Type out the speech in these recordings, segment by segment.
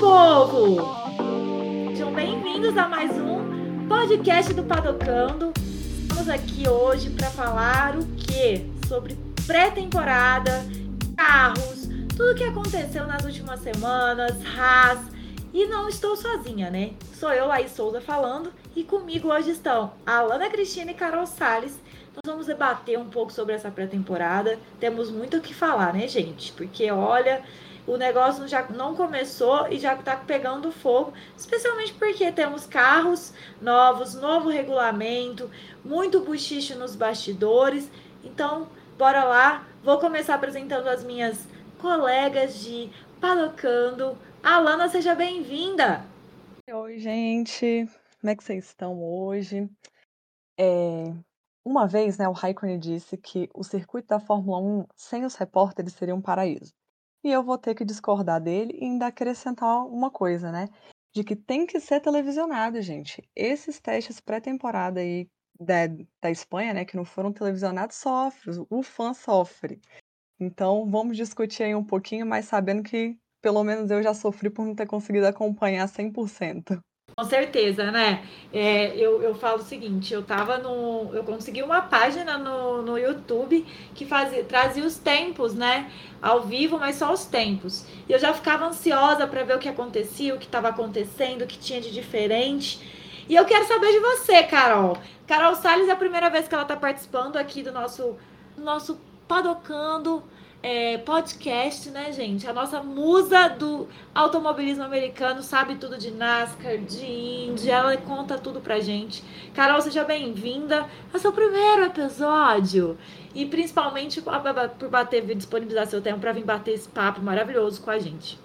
povo! Sejam bem-vindos a mais um podcast do Padocando. Estamos aqui hoje para falar o que? Sobre pré-temporada, carros, tudo o que aconteceu nas últimas semanas, Haas. E não estou sozinha, né? Sou eu, Laís Souza, falando. E comigo hoje estão Alana Cristina e Carol Salles. Nós vamos debater um pouco sobre essa pré-temporada. Temos muito o que falar, né, gente? Porque, olha, o negócio já não começou e já está pegando fogo, especialmente porque temos carros novos, novo regulamento, muito buchicho nos bastidores. Então, bora lá. Vou começar apresentando as minhas colegas de Palocando. Alana, seja bem-vinda! Oi, gente! Como é que vocês estão hoje? É, uma vez, né, o Raikkonen disse que o circuito da Fórmula 1 sem os repórteres seria um paraíso. E eu vou ter que discordar dele e ainda acrescentar uma coisa, né? De que tem que ser televisionado, gente. Esses testes pré-temporada aí da, da Espanha, né, que não foram televisionados, sofre, o fã sofre. Então, vamos discutir aí um pouquinho, mas sabendo que pelo menos eu já sofri por não ter conseguido acompanhar 100%. Com certeza, né? É, eu, eu falo o seguinte, eu tava no. Eu consegui uma página no, no YouTube que fazia, trazia os tempos, né? Ao vivo, mas só os tempos. E eu já ficava ansiosa para ver o que acontecia, o que estava acontecendo, o que tinha de diferente. E eu quero saber de você, Carol. Carol Salles é a primeira vez que ela está participando aqui do nosso, do nosso Padocando é, podcast, né, gente? A nossa musa do automobilismo americano sabe tudo de NASCAR, de Indy, ela conta tudo pra gente. Carol, seja bem-vinda ao seu primeiro episódio. E principalmente por bater, disponibilizar seu tempo para vir bater esse papo maravilhoso com a gente.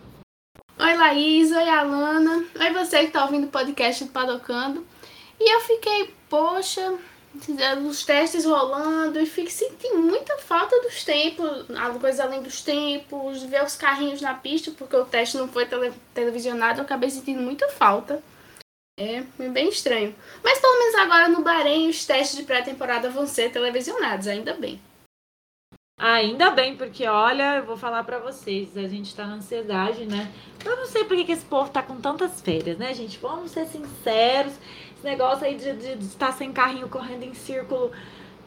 Oi, Laís. Oi, Alana. Oi, você que tá ouvindo o podcast do Padocando. E eu fiquei, poxa, os testes rolando e fico sentindo muita falta dos tempos, coisa além dos tempos, ver os carrinhos na pista, porque o teste não foi tele, televisionado, eu acabei sentindo muita falta. É bem estranho. Mas pelo menos agora no Bahrein os testes de pré-temporada vão ser televisionados, ainda bem. Ainda bem, porque olha, eu vou falar para vocês, a gente tá na ansiedade, né? Eu não sei por que esse povo tá com tantas férias, né, gente? Vamos ser sinceros negócio aí de, de, de estar sem carrinho correndo em círculo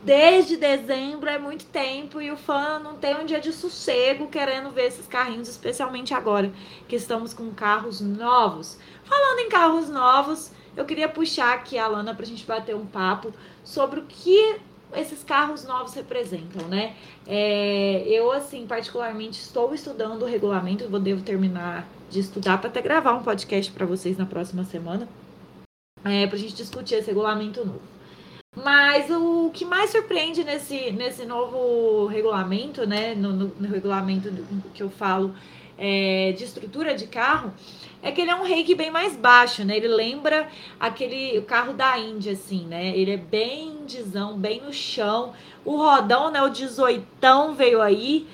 desde dezembro é muito tempo e o fã não tem um dia de sossego querendo ver esses carrinhos, especialmente agora que estamos com carros novos. Falando em carros novos, eu queria puxar aqui a Lana para a gente bater um papo sobre o que esses carros novos representam, né? É, eu, assim, particularmente estou estudando o regulamento, eu devo terminar de estudar para até gravar um podcast para vocês na próxima semana é, para a gente discutir esse regulamento novo. Mas o que mais surpreende nesse, nesse novo regulamento, né, no, no, no regulamento que eu falo é, de estrutura de carro, é que ele é um reiki bem mais baixo, né? Ele lembra aquele carro da Índia, assim, né? Ele é bem indizão, bem no chão. O rodão, né? O 18 veio aí.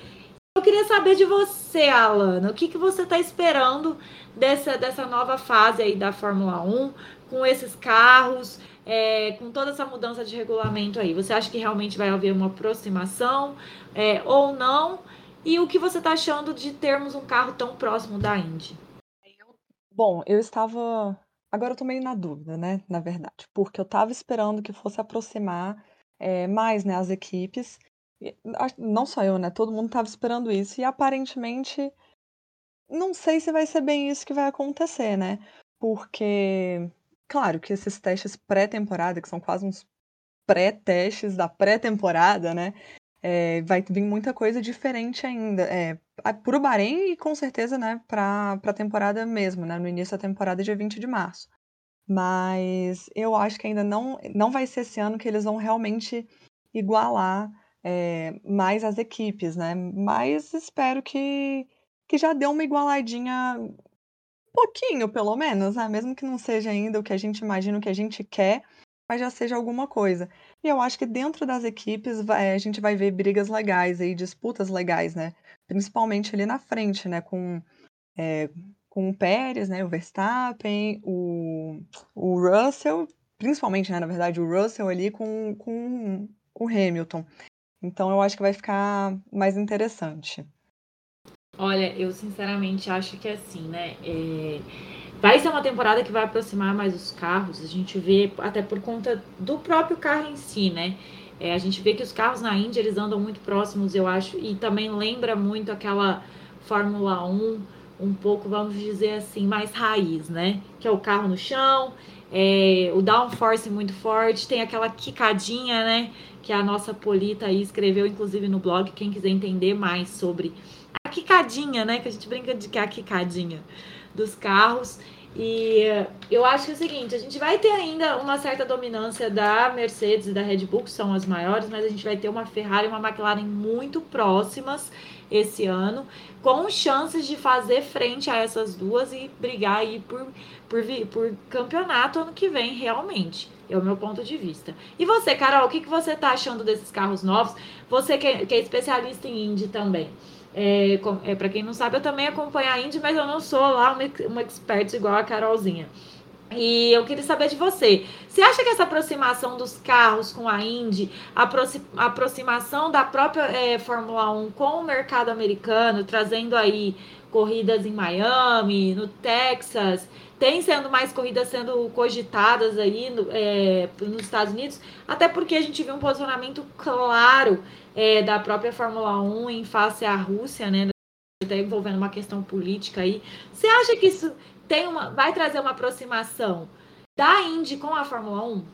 Eu queria saber de você, Alana, o que, que você está esperando dessa, dessa nova fase aí da Fórmula 1? Com esses carros, é, com toda essa mudança de regulamento aí? Você acha que realmente vai haver uma aproximação é, ou não? E o que você está achando de termos um carro tão próximo da Indy? Bom, eu estava. Agora eu tô meio na dúvida, né? Na verdade, porque eu estava esperando que fosse aproximar é, mais né, as equipes. Não só eu, né? Todo mundo estava esperando isso. E aparentemente, não sei se vai ser bem isso que vai acontecer, né? Porque Claro que esses testes pré-temporada, que são quase uns pré-testes da pré-temporada, né? É, vai vir muita coisa diferente ainda. É, para o Bahrein e com certeza, né, para a temporada mesmo, né? No início da temporada, dia 20 de março. Mas eu acho que ainda não, não vai ser esse ano que eles vão realmente igualar é, mais as equipes, né? Mas espero que, que já dê uma igualadinha pouquinho, pelo menos, né? Mesmo que não seja ainda o que a gente imagina, o que a gente quer, mas já seja alguma coisa. E eu acho que dentro das equipes vai, a gente vai ver brigas legais aí, disputas legais, né? Principalmente ali na frente, né? Com, é, com o Pérez, né? O Verstappen, o, o Russell, principalmente, né? Na verdade, o Russell ali com, com o Hamilton. Então eu acho que vai ficar mais interessante. Olha, eu sinceramente acho que é assim, né? É... Vai ser uma temporada que vai aproximar mais os carros. A gente vê, até por conta do próprio carro em si, né? É, a gente vê que os carros na Índia eles andam muito próximos, eu acho, e também lembra muito aquela Fórmula 1, um pouco, vamos dizer assim, mais raiz, né? Que é o carro no chão, é, o downforce muito forte, tem aquela quicadinha, né? Que a nossa Polita aí escreveu, inclusive, no blog, quem quiser entender mais sobre quicadinha, né? Que a gente brinca de que é a quicadinha dos carros. E eu acho que é o seguinte, a gente vai ter ainda uma certa dominância da Mercedes e da Red Bull, que são as maiores, mas a gente vai ter uma Ferrari e uma McLaren muito próximas esse ano, com chances de fazer frente a essas duas e brigar aí por, por, por campeonato ano que vem, realmente. É o meu ponto de vista. E você, Carol, o que, que você está achando desses carros novos? Você que é, que é especialista em Indy também. É, é para quem não sabe, eu também acompanho a Indy, mas eu não sou lá uma, uma expert igual a Carolzinha. E eu queria saber de você. Você acha que essa aproximação dos carros com a Indy, a aproximação da própria é, Fórmula 1 com o mercado americano, trazendo aí corridas em Miami, no Texas, tem sendo mais corridas sendo cogitadas aí no, é, nos Estados Unidos, até porque a gente viu um posicionamento claro é, da própria Fórmula 1 em face à Rússia, né? Até envolvendo uma questão política aí. Você acha que isso tem uma, vai trazer uma aproximação da Indy com a Fórmula 1?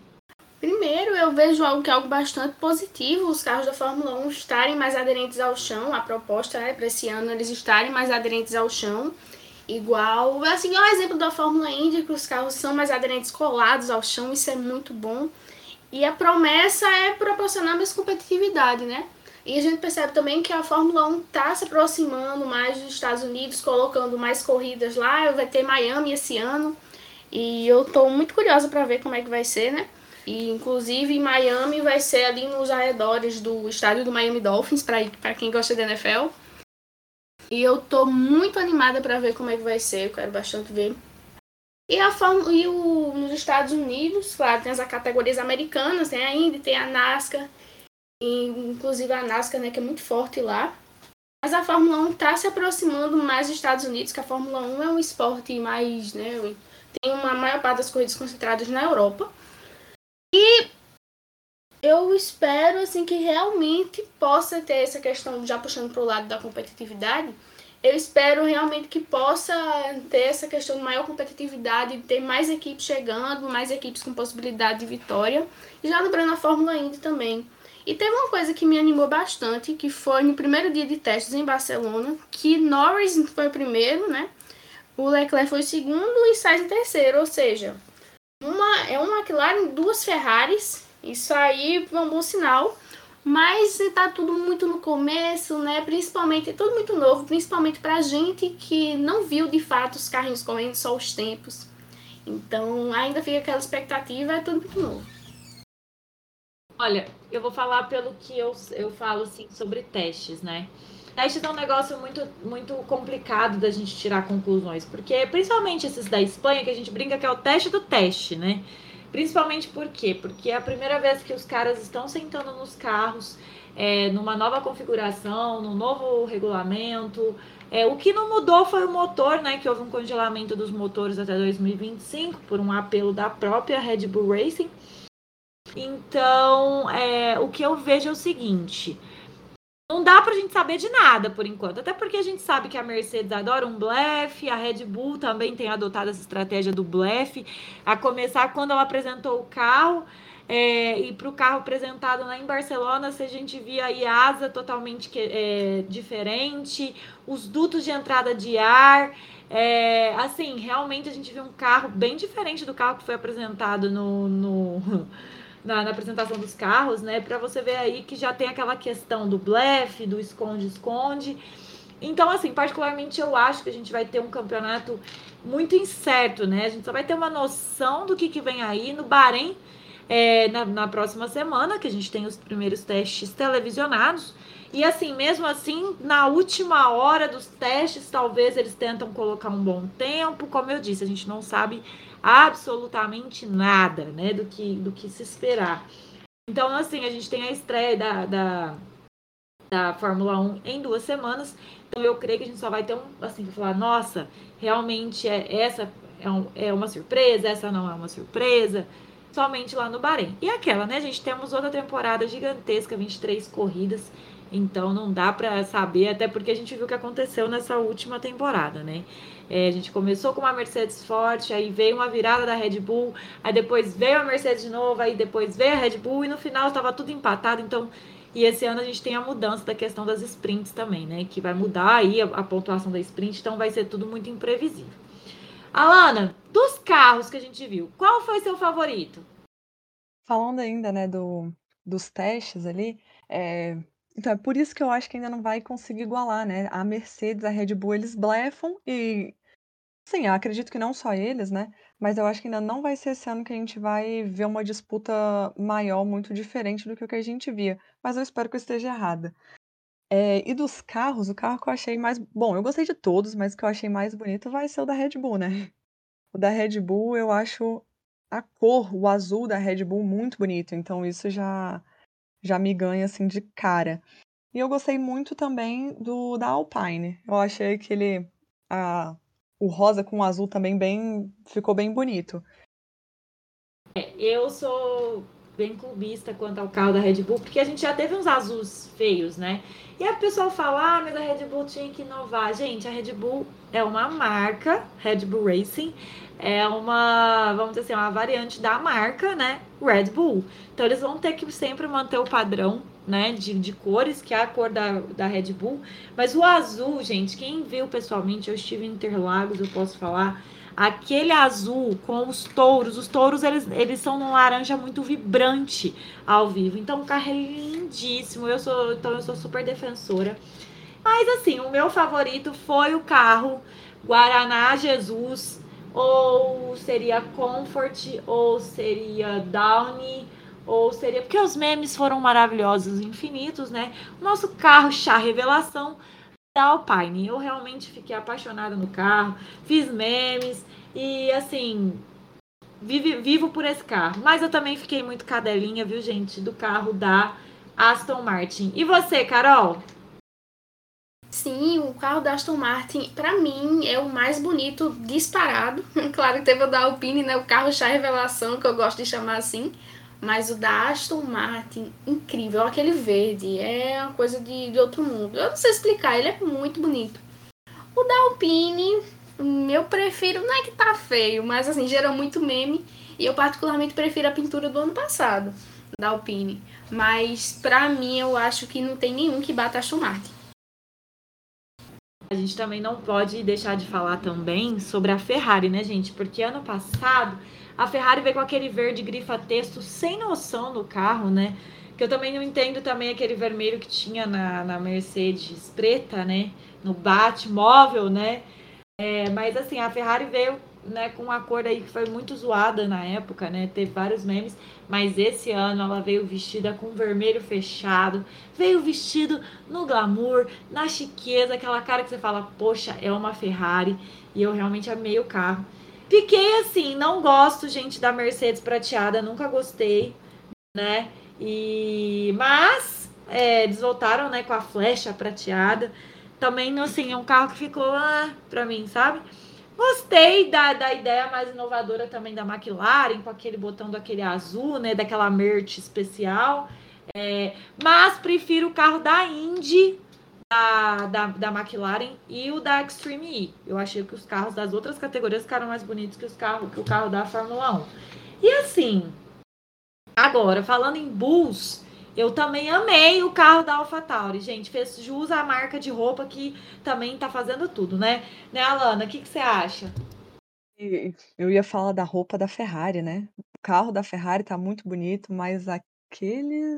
Primeiro, eu vejo algo que é algo bastante positivo, os carros da Fórmula 1 estarem mais aderentes ao chão, a proposta é para esse ano eles estarem mais aderentes ao chão, igual, assim, é o exemplo da Fórmula Indy, que os carros são mais aderentes colados ao chão, isso é muito bom. E a promessa é proporcionar mais competitividade, né? E a gente percebe também que a Fórmula 1 está se aproximando mais dos Estados Unidos, colocando mais corridas lá. Vai ter Miami esse ano. E eu estou muito curiosa para ver como é que vai ser, né? E inclusive Miami vai ser ali nos arredores do estádio do Miami Dolphins, para quem gosta da NFL. E eu tô muito animada para ver como é que vai ser, eu quero bastante ver. E, a Fórmula, e o, nos Estados Unidos, claro, tem as categorias americanas, tem a Indy, tem a NASCAR, inclusive a NASCAR, né, que é muito forte lá. Mas a Fórmula 1 está se aproximando mais dos Estados Unidos, que a Fórmula 1 é um esporte mais, né, tem uma maior parte das corridas concentradas na Europa. E eu espero assim que realmente possa ter essa questão, já puxando para o lado da competitividade, eu espero realmente que possa ter essa questão de maior competitividade, ter mais equipes chegando, mais equipes com possibilidade de vitória. E já lembrando a Fórmula Indy também. E teve uma coisa que me animou bastante, que foi no primeiro dia de testes em Barcelona, que Norris foi o primeiro, né? O Leclerc foi o segundo e Sainz em terceiro, ou seja, uma, é uma McLaren, duas Ferraris. Isso aí é um bom sinal. Mas está tudo muito no começo, né? Principalmente, tudo muito novo, principalmente pra gente que não viu de fato os carrinhos correndo só os tempos. Então ainda fica aquela expectativa, é tudo muito novo. Olha, eu vou falar pelo que eu, eu falo assim sobre testes, né? Testes é um negócio muito, muito complicado da gente tirar conclusões, porque principalmente esses da Espanha, que a gente brinca que é o teste do teste, né? Principalmente por quê? Porque é a primeira vez que os caras estão sentando nos carros, é, numa nova configuração, num novo regulamento. É, o que não mudou foi o motor, né? Que houve um congelamento dos motores até 2025 por um apelo da própria Red Bull Racing. Então, é, o que eu vejo é o seguinte: não dá pra gente saber de nada por enquanto. Até porque a gente sabe que a Mercedes adora um blefe, a Red Bull também tem adotado essa estratégia do blefe. A começar quando ela apresentou o carro. É, e para o carro apresentado lá em Barcelona, se a gente via aí a asa totalmente é, diferente, os dutos de entrada de ar. É, assim, realmente a gente viu um carro bem diferente do carro que foi apresentado no, no na, na apresentação dos carros, né? Para você ver aí que já tem aquela questão do blefe, do esconde-esconde. Então, assim, particularmente eu acho que a gente vai ter um campeonato muito incerto, né? A gente só vai ter uma noção do que, que vem aí no Bahrein é, na, na próxima semana, que a gente tem os primeiros testes televisionados. E assim, mesmo assim, na última hora dos testes, talvez eles tentam colocar um bom tempo. Como eu disse, a gente não sabe absolutamente nada, né, do que, do que se esperar. Então, assim, a gente tem a estreia da, da, da Fórmula 1 em duas semanas. Então eu creio que a gente só vai ter um, assim, falar, nossa, realmente é, essa é, um, é uma surpresa, essa não é uma surpresa, somente lá no Bahrein. E aquela, né, gente, temos outra temporada gigantesca, 23 corridas, então não dá para saber, até porque a gente viu o que aconteceu nessa última temporada, né? É, a gente começou com uma Mercedes forte, aí veio uma virada da Red Bull, aí depois veio a Mercedes de novo, aí depois veio a Red Bull e no final estava tudo empatado, então e esse ano a gente tem a mudança da questão das sprints também, né? Que vai mudar aí a, a pontuação da sprint, então vai ser tudo muito imprevisível. Alana, dos carros que a gente viu, qual foi seu favorito? Falando ainda, né, do, dos testes ali, é, então é por isso que eu acho que ainda não vai conseguir igualar, né? A Mercedes, a Red Bull, eles blefam e sim, acredito que não só eles, né? Mas eu acho que ainda não vai ser esse ano que a gente vai ver uma disputa maior, muito diferente do que o que a gente via. Mas eu espero que eu esteja errada. É, e dos carros, o carro que eu achei mais. Bom, eu gostei de todos, mas o que eu achei mais bonito vai ser o da Red Bull, né? O da Red Bull, eu acho a cor, o azul da Red Bull muito bonito. Então isso já, já me ganha assim de cara. E eu gostei muito também do da Alpine. Eu achei que ele. A, o rosa com o azul também bem ficou bem bonito. É, eu sou bem clubista quanto ao carro da Red Bull, porque a gente já teve uns azuis feios, né? E a pessoa fala, ah, mas a Red Bull tinha que inovar. Gente, a Red Bull é uma marca, Red Bull Racing, é uma, vamos dizer assim, uma variante da marca, né? Red Bull. Então eles vão ter que sempre manter o padrão né, de, de cores, que é a cor da, da Red Bull. Mas o azul, gente, quem viu pessoalmente, eu estive em Interlagos, eu posso falar, aquele azul com os touros, os touros eles, eles são num laranja muito vibrante ao vivo. Então o carro é lindíssimo. Eu sou, então eu sou super defensora. Mas assim, o meu favorito foi o carro Guaraná Jesus, ou seria Comfort, ou seria Downy ou seria porque os memes foram maravilhosos, infinitos, né? Nosso carro chá revelação da Alpine. Eu realmente fiquei apaixonada no carro, fiz memes e assim, vive, vivo por esse carro. Mas eu também fiquei muito cadelinha, viu, gente, do carro da Aston Martin. E você, Carol? Sim, o carro da Aston Martin, para mim, é o mais bonito disparado. claro que teve o da Alpine, né? O carro chá revelação, que eu gosto de chamar assim. Mas o da Aston Martin, incrível. Aquele verde é uma coisa de, de outro mundo. Eu não sei explicar, ele é muito bonito. O da Alpine, eu prefiro, não é que tá feio, mas assim, gera muito meme. E eu particularmente prefiro a pintura do ano passado, da Alpine. Mas pra mim, eu acho que não tem nenhum que bata a Aston Martin. A gente também não pode deixar de falar também sobre a Ferrari, né, gente? Porque ano passado a Ferrari veio com aquele verde grifa-texto sem noção no carro, né? Que eu também não entendo também aquele vermelho que tinha na, na Mercedes preta, né? No Batmóvel, né? É, mas assim, a Ferrari veio né, com uma cor aí que foi muito zoada na época, né? Teve vários memes, mas esse ano ela veio vestida com vermelho fechado, veio vestido no glamour, na chiqueza, aquela cara que você fala, poxa, é uma Ferrari, e eu realmente amei o carro. Fiquei assim, não gosto, gente, da Mercedes prateada, nunca gostei, né? E mas é, eles voltaram, né, com a flecha prateada. Também, assim, é um carro que ficou ah, pra mim, sabe? Gostei da, da ideia mais inovadora também da McLaren, com aquele botão daquele azul, né? Daquela merch especial. É, mas prefiro o carro da Indy da, da, da McLaren e o da Extreme E. Eu achei que os carros das outras categorias ficaram mais bonitos que, os carros, que o carro da Fórmula 1. E assim, agora, falando em Bulls, eu também amei o carro da AlphaTauri. Gente, fez jus à marca de roupa que também tá fazendo tudo, né? Né, Alana? O que, que você acha? Eu ia falar da roupa da Ferrari, né? O carro da Ferrari tá muito bonito, mas aquele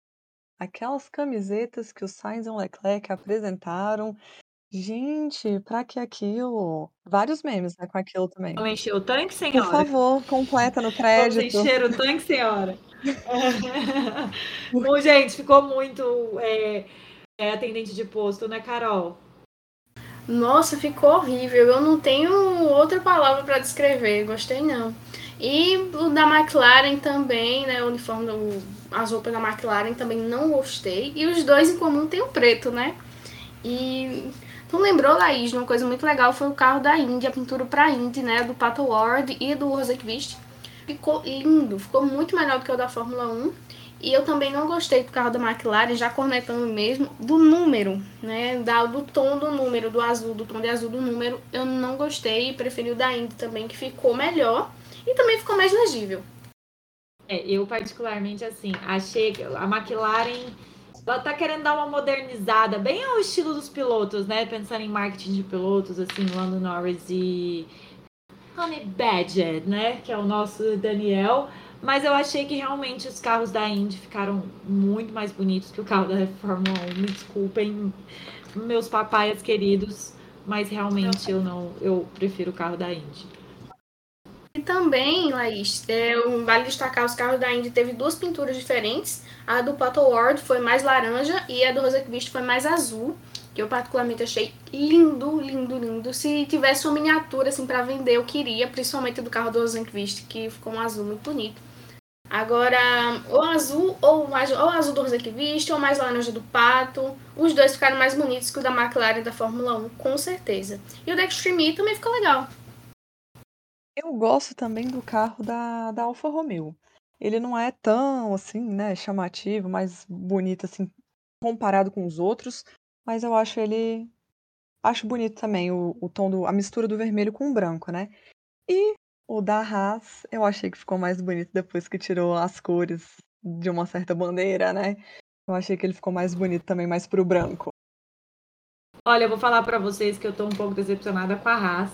Aquelas camisetas que o Sainz e o Leclerc apresentaram. Gente, pra que aquilo? Vários memes, né, com aquilo também. Vamos encher o tanque, Por senhora? favor, completa no Vamos crédito. encher o tanque, senhora? Bom, gente, ficou muito é, é, atendente de posto, né, Carol? Nossa, ficou horrível. Eu não tenho outra palavra para descrever. Gostei não. E o da McLaren também, né? O uniforme, as roupas da McLaren também não gostei. E os dois em comum tem o preto, né? E tu lembrou, Laís, uma coisa muito legal foi o carro da Indy, a pintura pra Indy, né? Do Pato Ward e do Rosenqvist. Ficou lindo, ficou muito melhor do que o da Fórmula 1. E eu também não gostei do carro da McLaren, já cornetando mesmo, do número, né? Do tom do número, do azul, do tom de azul do número. Eu não gostei e preferi o da Indy também, que ficou melhor e também ficou mais legível. É, eu particularmente, assim, achei que a McLaren ela tá querendo dar uma modernizada, bem ao estilo dos pilotos, né? Pensando em marketing de pilotos, assim, Lando Norris e Honey Badger, né? Que é o nosso Daniel. Mas eu achei que realmente os carros da Indy ficaram muito mais bonitos que o carro da Fórmula 1. Me desculpem, meus papaias queridos, mas realmente eu não, eu prefiro o carro da Indy. E também, Laís, é, vale destacar os carros da Indy teve duas pinturas diferentes. A do Pato Ward foi mais laranja e a do Rosenqvist foi mais azul que eu particularmente achei lindo, lindo, lindo. Se tivesse uma miniatura assim para vender, eu queria, principalmente do carro do Rosenqvist, que ficou um azul muito bonito. Agora, o azul ou mais ou azul do Rosenqvist ou mais laranja do Pato, os dois ficaram mais bonitos que o da McLaren da Fórmula 1, com certeza. E o da Extreme também ficou legal. Eu gosto também do carro da, da Alfa Romeo. Ele não é tão assim, né, chamativo, mais bonito assim comparado com os outros, mas eu acho ele. Acho bonito também o, o tom do. a mistura do vermelho com o branco, né? E o da Haas, eu achei que ficou mais bonito depois que tirou as cores de uma certa bandeira, né? Eu achei que ele ficou mais bonito também, mais pro branco. Olha, eu vou falar para vocês que eu tô um pouco decepcionada com a Haas,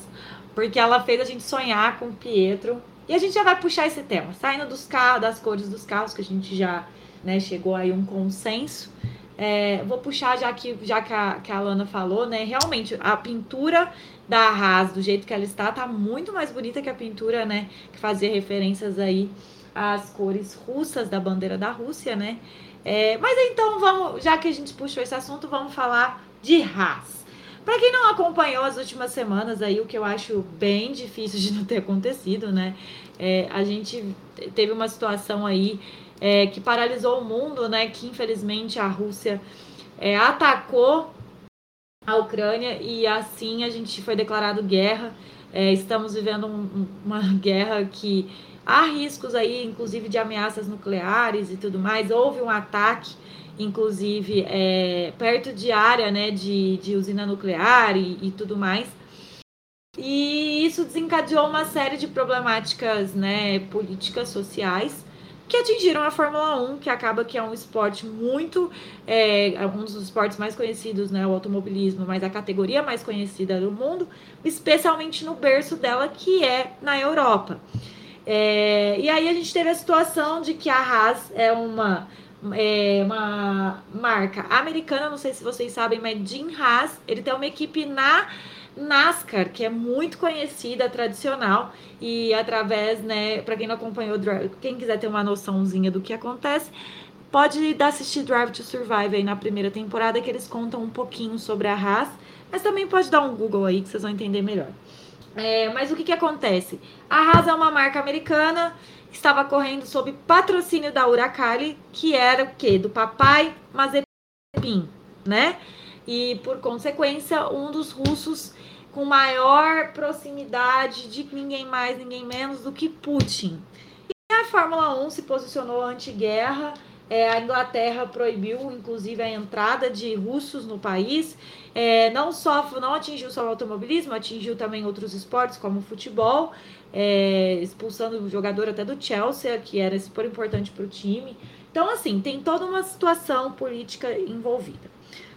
porque ela fez a gente sonhar com o Pietro. E a gente já vai puxar esse tema, saindo dos carros, das cores dos carros, que a gente já né, chegou aí um consenso. É, vou puxar já que, já que a, que a Lana falou, né? Realmente, a pintura da Haas, do jeito que ela está, tá muito mais bonita que a pintura, né? Que fazia referências aí às cores russas da bandeira da Rússia, né? É, mas então, vamos, já que a gente puxou esse assunto, vamos falar de Haas. Para quem não acompanhou as últimas semanas aí, o que eu acho bem difícil de não ter acontecido, né? É, a gente teve uma situação aí é, que paralisou o mundo, né? Que infelizmente a Rússia é, atacou a Ucrânia e assim a gente foi declarado guerra. É, estamos vivendo um, uma guerra que há riscos aí, inclusive de ameaças nucleares e tudo mais. Houve um ataque, inclusive é, perto de área, né, de, de usina nuclear e, e tudo mais. E isso desencadeou uma série de problemáticas, né, políticas, sociais que atingiram a Fórmula 1, que acaba que é um esporte muito. É, um dos esportes mais conhecidos, né? O automobilismo, mas a categoria mais conhecida do mundo, especialmente no berço dela, que é na Europa. É, e aí a gente teve a situação de que a Haas é uma. É uma marca americana, não sei se vocês sabem, mas Jim Haas, ele tem uma equipe na NASCAR, que é muito conhecida, tradicional, e através, né, para quem não acompanhou, quem quiser ter uma noçãozinha do que acontece, pode assistir Drive to Survive aí na primeira temporada, que eles contam um pouquinho sobre a Haas, mas também pode dar um Google aí que vocês vão entender melhor. É, mas o que, que acontece? A Haas é uma marca americana estava correndo sob patrocínio da Uracali, que era o quê? Do papai Mazepin, né? E por consequência, um dos russos com maior proximidade de ninguém mais, ninguém menos do que Putin. E a Fórmula 1 se posicionou anti-guerra. É, a Inglaterra proibiu, inclusive, a entrada de russos no país. É, não só não atingiu só o automobilismo, atingiu também outros esportes, como o futebol, é, expulsando o jogador até do Chelsea, que era super importante para o time. Então, assim, tem toda uma situação política envolvida.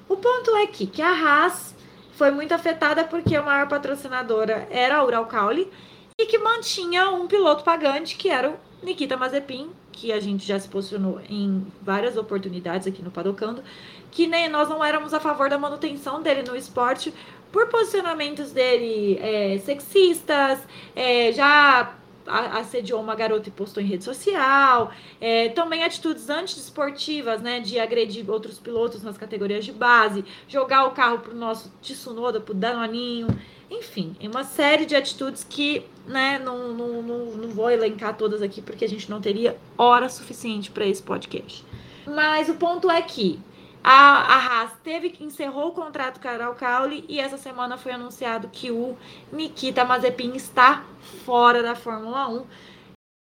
O ponto é que, que a Haas foi muito afetada porque a maior patrocinadora era a Uralcauli e que mantinha um piloto pagante que era o Nikita Mazepin, que a gente já se posicionou em várias oportunidades aqui no Padocando, que nem nós não éramos a favor da manutenção dele no esporte por posicionamentos dele é, sexistas, é, já assediou uma garota e postou em rede social. É, também atitudes antidesportivas, né? De agredir outros pilotos nas categorias de base, jogar o carro pro nosso Tsunoda, pro Danoninho. Enfim, é uma série de atitudes que, né, não, não, não, não vou elencar todas aqui porque a gente não teria hora suficiente para esse podcast. Mas o ponto é que a, a Haas teve que encerrou o contrato com a Araucauli e essa semana foi anunciado que o Nikita Mazepin está fora da Fórmula 1.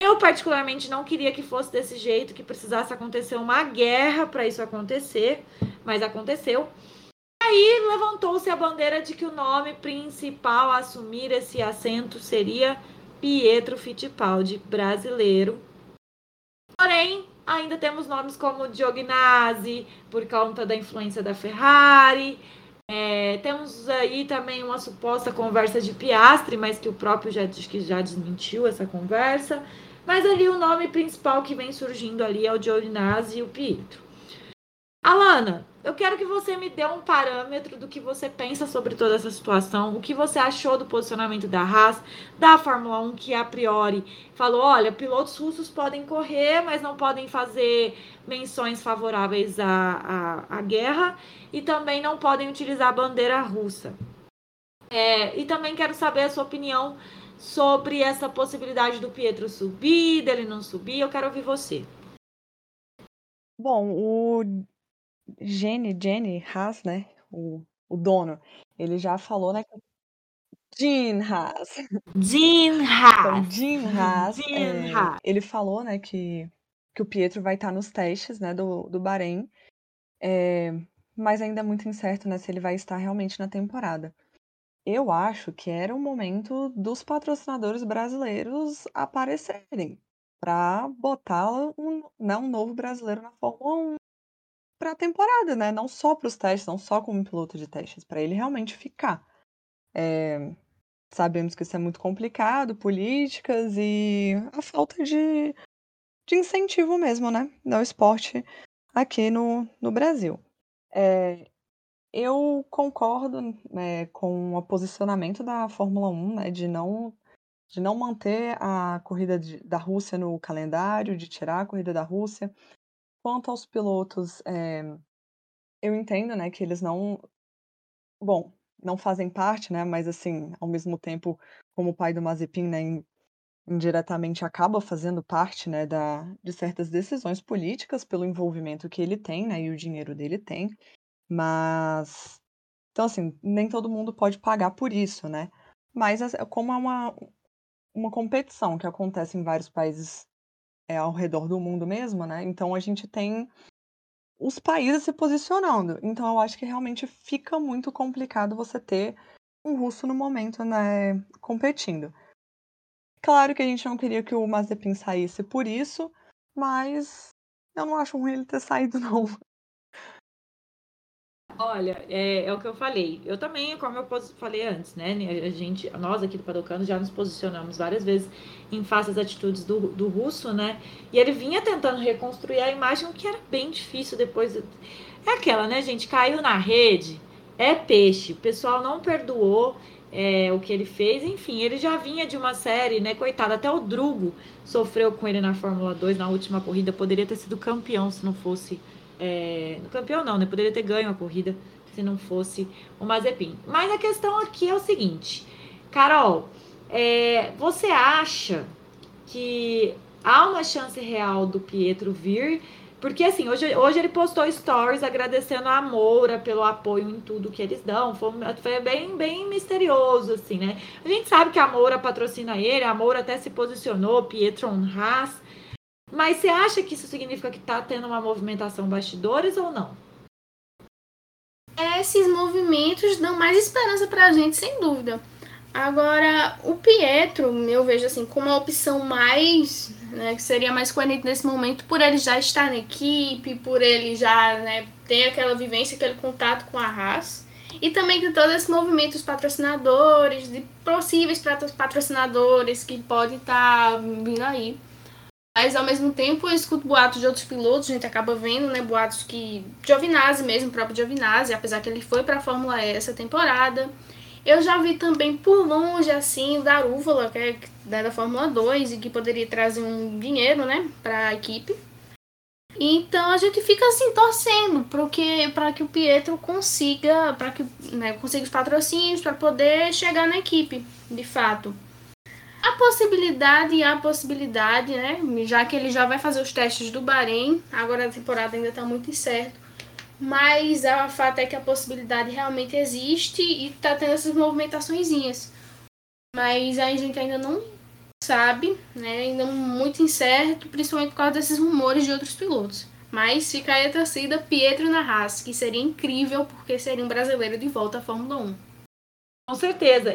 Eu particularmente não queria que fosse desse jeito, que precisasse acontecer uma guerra para isso acontecer, mas aconteceu. Aí levantou-se a bandeira de que o nome principal a assumir esse assento seria Pietro Fittipaldi, brasileiro. Porém, ainda temos nomes como Giovinazzi, por conta da influência da Ferrari. É, temos aí também uma suposta conversa de Piastre, mas que o próprio já diz que já desmentiu essa conversa. Mas ali o nome principal que vem surgindo ali é o Giovinazzi e o Pietro. Alana, eu quero que você me dê um parâmetro do que você pensa sobre toda essa situação, o que você achou do posicionamento da Haas, da Fórmula 1, que a priori falou: olha, pilotos russos podem correr, mas não podem fazer menções favoráveis à, à, à guerra e também não podem utilizar a bandeira russa. É, e também quero saber a sua opinião sobre essa possibilidade do Pietro subir, dele não subir. Eu quero ouvir você. Bom, o Jenny, Jenny Haas, né? O, o dono, ele já falou, né? Jean Haas. Jean Haas. Então, Jean Haas, Jean é, Haas. Ele falou, né, que, que o Pietro vai estar nos testes, né, do, do Bahrein. É, mas ainda é muito incerto, né, se ele vai estar realmente na temporada. Eu acho que era o momento dos patrocinadores brasileiros aparecerem para botar um, né, um novo brasileiro na Fórmula 1 para a temporada, né? Não só para os testes, não só como piloto de testes, para ele realmente ficar. É, sabemos que isso é muito complicado, políticas e a falta de, de incentivo mesmo, né? No esporte aqui no, no Brasil. É, eu concordo né, com o posicionamento da Fórmula 1, né, de não, de não manter a corrida de, da Rússia no calendário, de tirar a corrida da Rússia. Quanto aos pilotos, eh, eu entendo, né, que eles não bom, não fazem parte, né, mas assim, ao mesmo tempo, como o pai do Mazepin, né, indiretamente acaba fazendo parte, né, da de certas decisões políticas pelo envolvimento que ele tem, né, e o dinheiro dele tem. Mas então assim, nem todo mundo pode pagar por isso, né. Mas como é uma uma competição que acontece em vários países é, ao redor do mundo mesmo, né? Então a gente tem os países se posicionando. Então eu acho que realmente fica muito complicado você ter um russo no momento, né, competindo. Claro que a gente não queria que o Mazepin saísse por isso, mas eu não acho ruim ele ter saído, não. Olha, é, é, o que eu falei. Eu também, como eu falei antes, né? A gente, nós aqui do Padocano já nos posicionamos várias vezes em face às atitudes do, do russo, né? E ele vinha tentando reconstruir a imagem, o que era bem difícil depois. É aquela, né, gente? Caiu na rede, é peixe. O pessoal não perdoou é, o que ele fez. Enfim, ele já vinha de uma série, né? Coitado, até o Drugo sofreu com ele na Fórmula 2 na última corrida. Poderia ter sido campeão se não fosse é, campeão não, né? Poderia ter ganho a corrida se não fosse o Mazepin. Mas a questão aqui é o seguinte, Carol, é, você acha que há uma chance real do Pietro vir? Porque assim, hoje, hoje ele postou stories agradecendo a Moura pelo apoio em tudo que eles dão. Foi, foi bem, bem misterioso, assim, né? A gente sabe que a Moura patrocina ele, a Moura até se posicionou, Pietro Haas. Mas você acha que isso significa que está tendo uma movimentação bastidores ou não? Esses movimentos dão mais esperança para a gente, sem dúvida. Agora, o Pietro, eu vejo assim como a opção mais, né, que seria mais coerente nesse momento, por ele já estar na equipe, por ele já né, ter aquela vivência, aquele contato com a Haas. E também de todos esses movimentos patrocinadores, de possíveis patrocinadores que podem estar tá vindo aí. Mas ao mesmo tempo eu escuto boatos de outros pilotos, a gente acaba vendo, né, boatos que Giovinazzi mesmo, o próprio Giovinazzi, apesar que ele foi para a Fórmula E essa temporada. Eu já vi também por longe, assim, o Darúvala, que é da Fórmula 2 e que poderia trazer um dinheiro, né, para a equipe. Então a gente fica assim torcendo para que o Pietro consiga, para que né, consiga os patrocínios para poder chegar na equipe, de fato. A possibilidade e a possibilidade, né? Já que ele já vai fazer os testes do Bahrein, agora a temporada ainda está muito incerto. Mas a fato é que a possibilidade realmente existe e está tendo essas movimentações. Mas a gente ainda não sabe, né? Ainda muito incerto, principalmente por causa desses rumores de outros pilotos. Mas fica aí a torcida Pietro na Haas, que seria incrível porque seria um brasileiro de volta à Fórmula 1. Com certeza.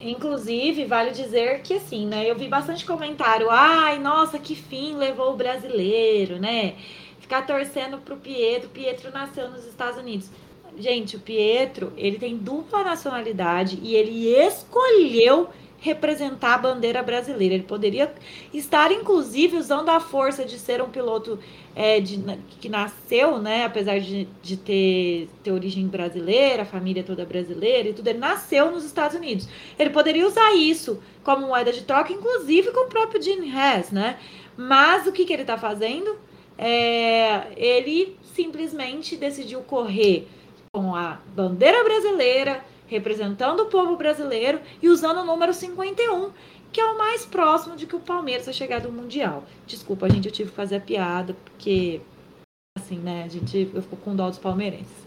Inclusive, vale dizer que assim, né? Eu vi bastante comentário. Ai, nossa, que fim levou o brasileiro, né? Ficar torcendo pro Pietro. Pietro nasceu nos Estados Unidos. Gente, o Pietro, ele tem dupla nacionalidade e ele escolheu representar a bandeira brasileira. Ele poderia estar, inclusive, usando a força de ser um piloto é, de, que nasceu, né? Apesar de, de ter, ter origem brasileira, a família toda brasileira e tudo, ele nasceu nos Estados Unidos. Ele poderia usar isso como moeda de troca, inclusive com o próprio Gene Hess, né? Mas o que, que ele está fazendo? É, ele simplesmente decidiu correr com a bandeira brasileira, representando o povo brasileiro e usando o número 51, que é o mais próximo de que o Palmeiras vai chegar do Mundial. Desculpa, gente, eu tive que fazer a piada, porque, assim, né, a gente, eu fico com dó dos palmeirenses.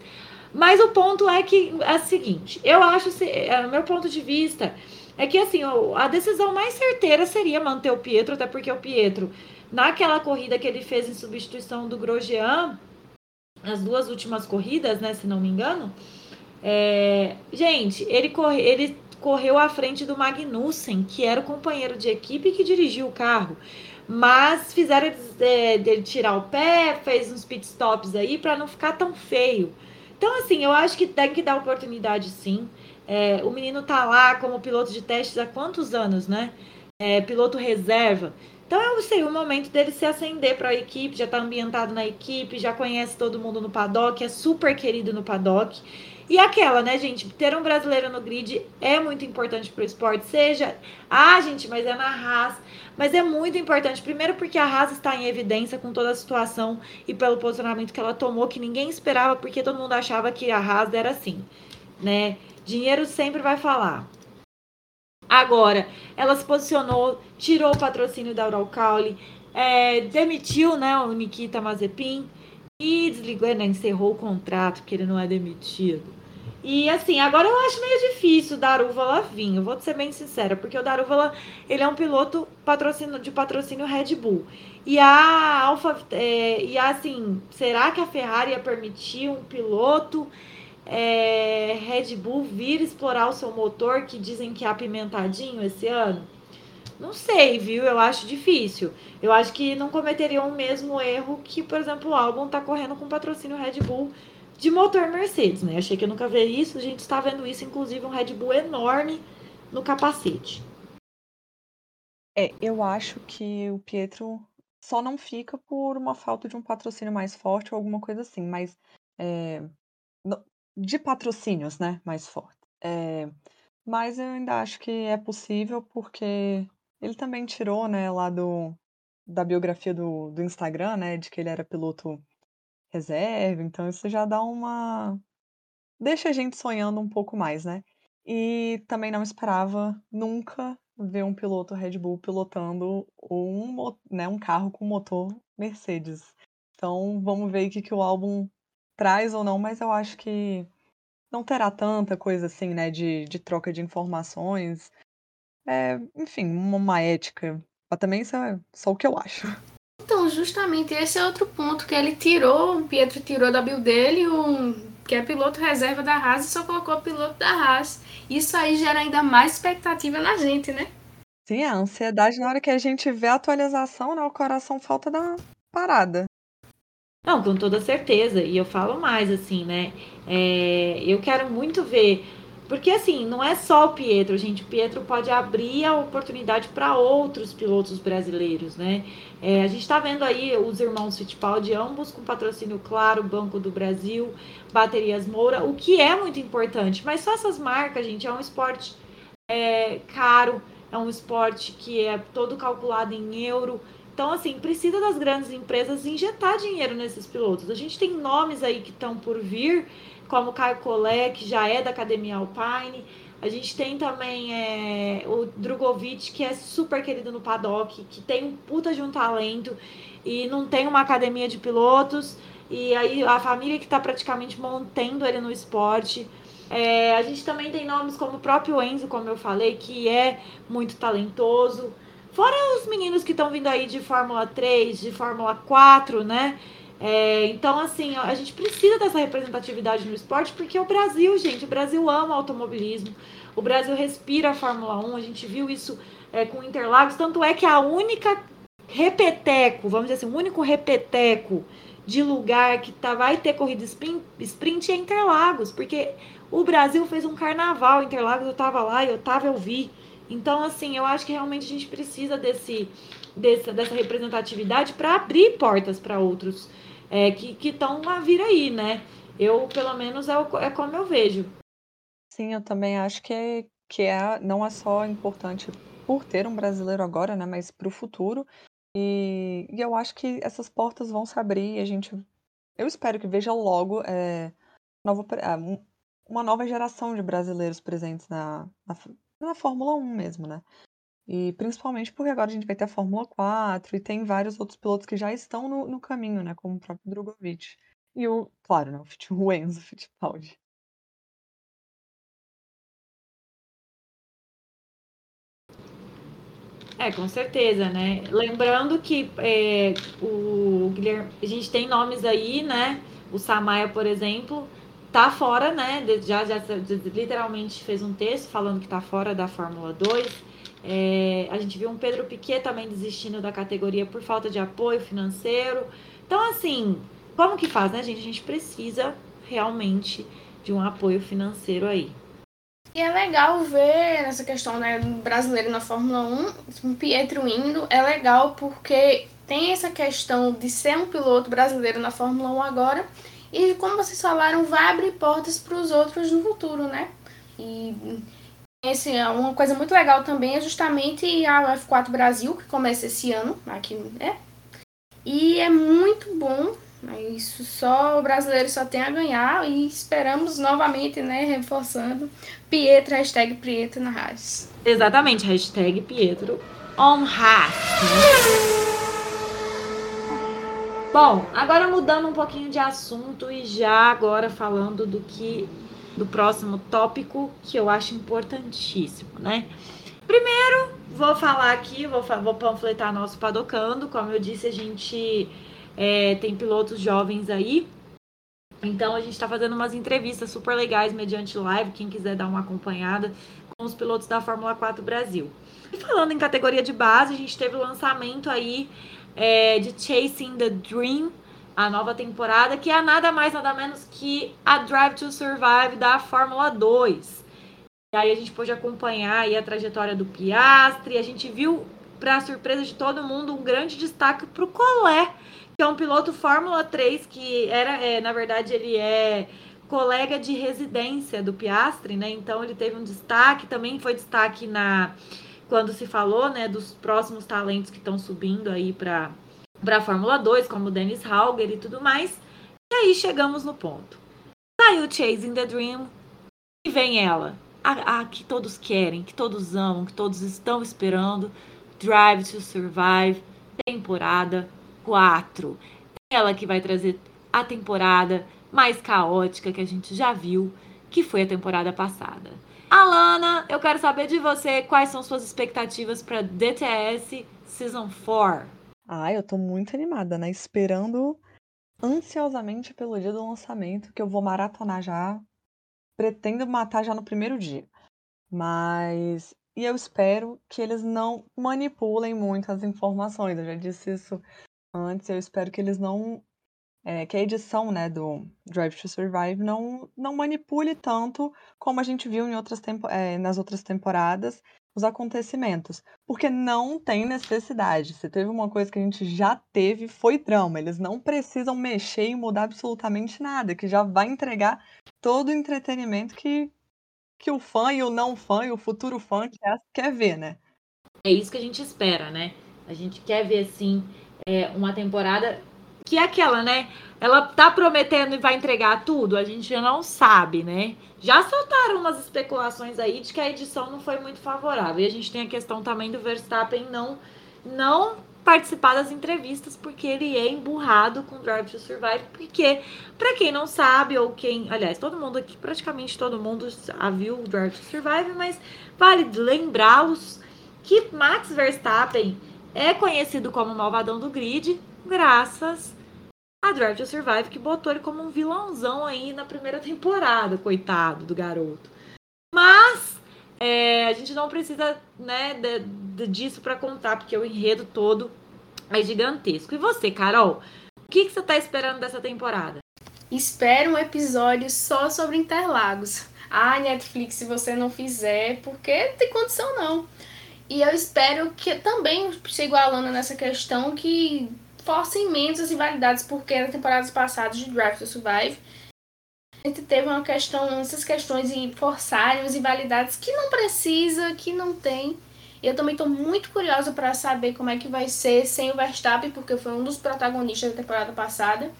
Mas o ponto é que é o seguinte, eu acho, é, o meu ponto de vista é que, assim, a decisão mais certeira seria manter o Pietro, até porque o Pietro, naquela corrida que ele fez em substituição do Grosjean, nas duas últimas corridas, né, se não me engano, é, gente, ele, corre, ele correu à frente do Magnussen, que era o companheiro de equipe que dirigiu o carro. Mas fizeram ele tirar o pé, fez uns pitstops aí para não ficar tão feio. Então, assim, eu acho que tem que dar oportunidade sim. É, o menino tá lá como piloto de testes há quantos anos, né? É, piloto reserva. Então, eu sei o momento dele se acender para a equipe, já tá ambientado na equipe, já conhece todo mundo no paddock, é super querido no paddock. E aquela, né, gente? Ter um brasileiro no grid é muito importante para o esporte. Seja, ah, gente, mas é na Haas. Mas é muito importante. Primeiro, porque a Haas está em evidência com toda a situação e pelo posicionamento que ela tomou, que ninguém esperava, porque todo mundo achava que a Haas era assim, né? Dinheiro sempre vai falar. Agora, ela se posicionou, tirou o patrocínio da Uralcauli, é, demitiu né, o Nikita Mazepin e desligou, né, encerrou o contrato, porque ele não é demitido. E assim, agora eu acho meio difícil o Daruvala vir, eu vou ser bem sincera, porque o Daruvala, ele é um piloto patrocínio, de patrocínio Red Bull. E a Alfa, é, e assim, será que a Ferrari ia permitir um piloto é, Red Bull vir explorar o seu motor, que dizem que é apimentadinho esse ano? Não sei, viu? Eu acho difícil. Eu acho que não cometeriam o mesmo erro que, por exemplo, o álbum tá correndo com patrocínio Red Bull de motor Mercedes, né? Achei que eu nunca vi isso. A gente está vendo isso, inclusive, um Red Bull enorme no capacete. É, eu acho que o Pietro só não fica por uma falta de um patrocínio mais forte ou alguma coisa assim, mas é, de patrocínios, né, mais forte. É, mas eu ainda acho que é possível porque ele também tirou, né, lá do, da biografia do, do Instagram, né, de que ele era piloto reserva, então isso já dá uma. deixa a gente sonhando um pouco mais, né? E também não esperava nunca ver um piloto Red Bull pilotando um, né, um carro com motor Mercedes. Então vamos ver o que, que o álbum traz ou não, mas eu acho que não terá tanta coisa assim, né, de, de troca de informações é, enfim, uma ética. Mas também isso é só o que eu acho. Então, justamente esse é outro ponto que ele tirou, o Pietro tirou da build dele, um, que é piloto reserva da Haas, e só colocou o piloto da Haas. Isso aí gera ainda mais expectativa na gente, né? Sim, a ansiedade na hora que a gente vê a atualização, né, o coração falta da parada. Não, com toda certeza. E eu falo mais, assim, né? É, eu quero muito ver Porque assim, não é só o Pietro, gente. O Pietro pode abrir a oportunidade para outros pilotos brasileiros, né? É, a gente está vendo aí os irmãos Fittipaldi, ambos com patrocínio claro, Banco do Brasil, Baterias Moura, o que é muito importante. Mas só essas marcas, gente, é um esporte é, caro, é um esporte que é todo calculado em euro. Então, assim, precisa das grandes empresas injetar dinheiro nesses pilotos. A gente tem nomes aí que estão por vir como Caio Collet, que já é da Academia Alpine. A gente tem também é, o Drogovic, que é super querido no paddock, que tem um puta de um talento e não tem uma academia de pilotos. E aí a família que está praticamente montando ele no esporte. É, a gente também tem nomes como o próprio Enzo, como eu falei, que é muito talentoso. Fora os meninos que estão vindo aí de Fórmula 3, de Fórmula 4, né? É, então, assim, a gente precisa dessa representatividade no esporte, porque o Brasil, gente, o Brasil ama automobilismo, o Brasil respira a Fórmula 1, a gente viu isso é, com Interlagos, tanto é que a única repeteco, vamos dizer assim, o único repeteco de lugar que tá, vai ter corrida sprint, sprint é Interlagos, porque o Brasil fez um carnaval, Interlagos. Eu tava lá, eu tava, eu vi. Então, assim, eu acho que realmente a gente precisa desse, desse dessa representatividade para abrir portas para outros é, que estão a vir aí, né? Eu, pelo menos, é, o, é como eu vejo. Sim, eu também acho que, que é, não é só importante por ter um brasileiro agora, né? Mas para o futuro. E, e, eu acho que essas portas vão se abrir e a gente. Eu espero que veja logo é, nova, é, uma nova geração de brasileiros presentes na, na, na Fórmula 1 mesmo, né? E principalmente porque agora a gente vai ter a Fórmula 4 e tem vários outros pilotos que já estão no, no caminho, né? Como o próprio Drogovic. E o, claro, né, o Enzo Fittipaldi. É, com certeza, né? Lembrando que é, o Guilherme, a gente tem nomes aí, né? O Samaia, por exemplo, tá fora, né? Já, já, já literalmente fez um texto falando que tá fora da Fórmula 2. É, a gente viu um Pedro Piquet também desistindo da categoria por falta de apoio financeiro. Então, assim, como que faz, né, gente? A gente precisa realmente de um apoio financeiro aí. E é legal ver nessa questão né, brasileiro na Fórmula 1, o Pietro indo, é legal porque tem essa questão de ser um piloto brasileiro na Fórmula 1 agora, e como vocês falaram, vai abrir portas para os outros no futuro, né? E esse, é uma coisa muito legal também é justamente a F4 Brasil, que começa esse ano, aqui, né? E é muito bom, né? isso só o brasileiro só tem a ganhar e esperamos novamente, né, reforçando, Pietro, hashtag Pietro na Haas. Exatamente, hashtag Pietro on. Bom, agora mudando um pouquinho de assunto e já agora falando do que do próximo tópico que eu acho importantíssimo, né? Primeiro, vou falar aqui, vou, vou panfletar nosso padocando. Como eu disse, a gente é, tem pilotos jovens aí. Então a gente está fazendo umas entrevistas super legais mediante live, quem quiser dar uma acompanhada com os pilotos da Fórmula 4 Brasil. E falando em categoria de base, a gente teve o lançamento aí é, de Chasing the Dream, a nova temporada, que é nada mais, nada menos que a Drive to Survive da Fórmula 2. E aí a gente pôde acompanhar aí a trajetória do Piastri, a gente viu, para surpresa de todo mundo, um grande destaque para o Collet, que é um piloto Fórmula 3, que era, é, na verdade, ele é colega de residência do Piastri, né? Então ele teve um destaque, também foi destaque na quando se falou, né, dos próximos talentos que estão subindo aí para para a Fórmula 2, como Dennis Hauger e tudo mais. E aí chegamos no ponto. Saiu Chasing the Dream e vem ela, a, a, que todos querem, que todos amam, que todos estão esperando, Drive to Survive, temporada 4. Ela que vai trazer a temporada mais caótica que a gente já viu, que foi a temporada passada. Alana, eu quero saber de você quais são suas expectativas para DTS Season 4. Ah, eu tô muito animada, né? Esperando ansiosamente pelo dia do lançamento, que eu vou maratonar já. Pretendo matar já no primeiro dia. Mas. E eu espero que eles não manipulem muito as informações. Eu já disse isso antes. Eu espero que eles não é, que a edição né, do Drive to Survive não, não manipule tanto como a gente viu em outras é, nas outras temporadas os acontecimentos. Porque não tem necessidade. Se teve uma coisa que a gente já teve, foi drama. Eles não precisam mexer e mudar absolutamente nada, que já vai entregar todo o entretenimento que, que o fã e o não fã e o futuro fã quer, quer ver, né? É isso que a gente espera, né? A gente quer ver, assim, é, uma temporada que é aquela, né? Ela tá prometendo e vai entregar tudo, a gente não sabe, né? Já soltaram umas especulações aí de que a edição não foi muito favorável. E a gente tem a questão também do Verstappen não não participar das entrevistas porque ele é emburrado com Drive to Survive, porque para quem não sabe ou quem, aliás, todo mundo aqui, praticamente todo mundo já viu o Drive to Survive, mas vale lembrá-los que Max Verstappen é conhecido como malvadão do grid graças a Drive to Survive, que botou ele como um vilãozão aí na primeira temporada, coitado do garoto. Mas é, a gente não precisa né, de, de, disso para contar, porque o enredo todo é gigantesco. E você, Carol, o que, que você está esperando dessa temporada? Espero um episódio só sobre Interlagos. Ah, Netflix, se você não fizer, porque não tem condição não. E eu espero que também siga a Alana nessa questão que forcem menos as rivalidades, porque nas temporadas passadas de Draft to Survive a gente teve uma questão, essas questões de forçarem as rivalidades que não precisa, que não tem. Eu também estou muito curiosa para saber como é que vai ser sem o Verstappen, porque foi um dos protagonistas da temporada passada.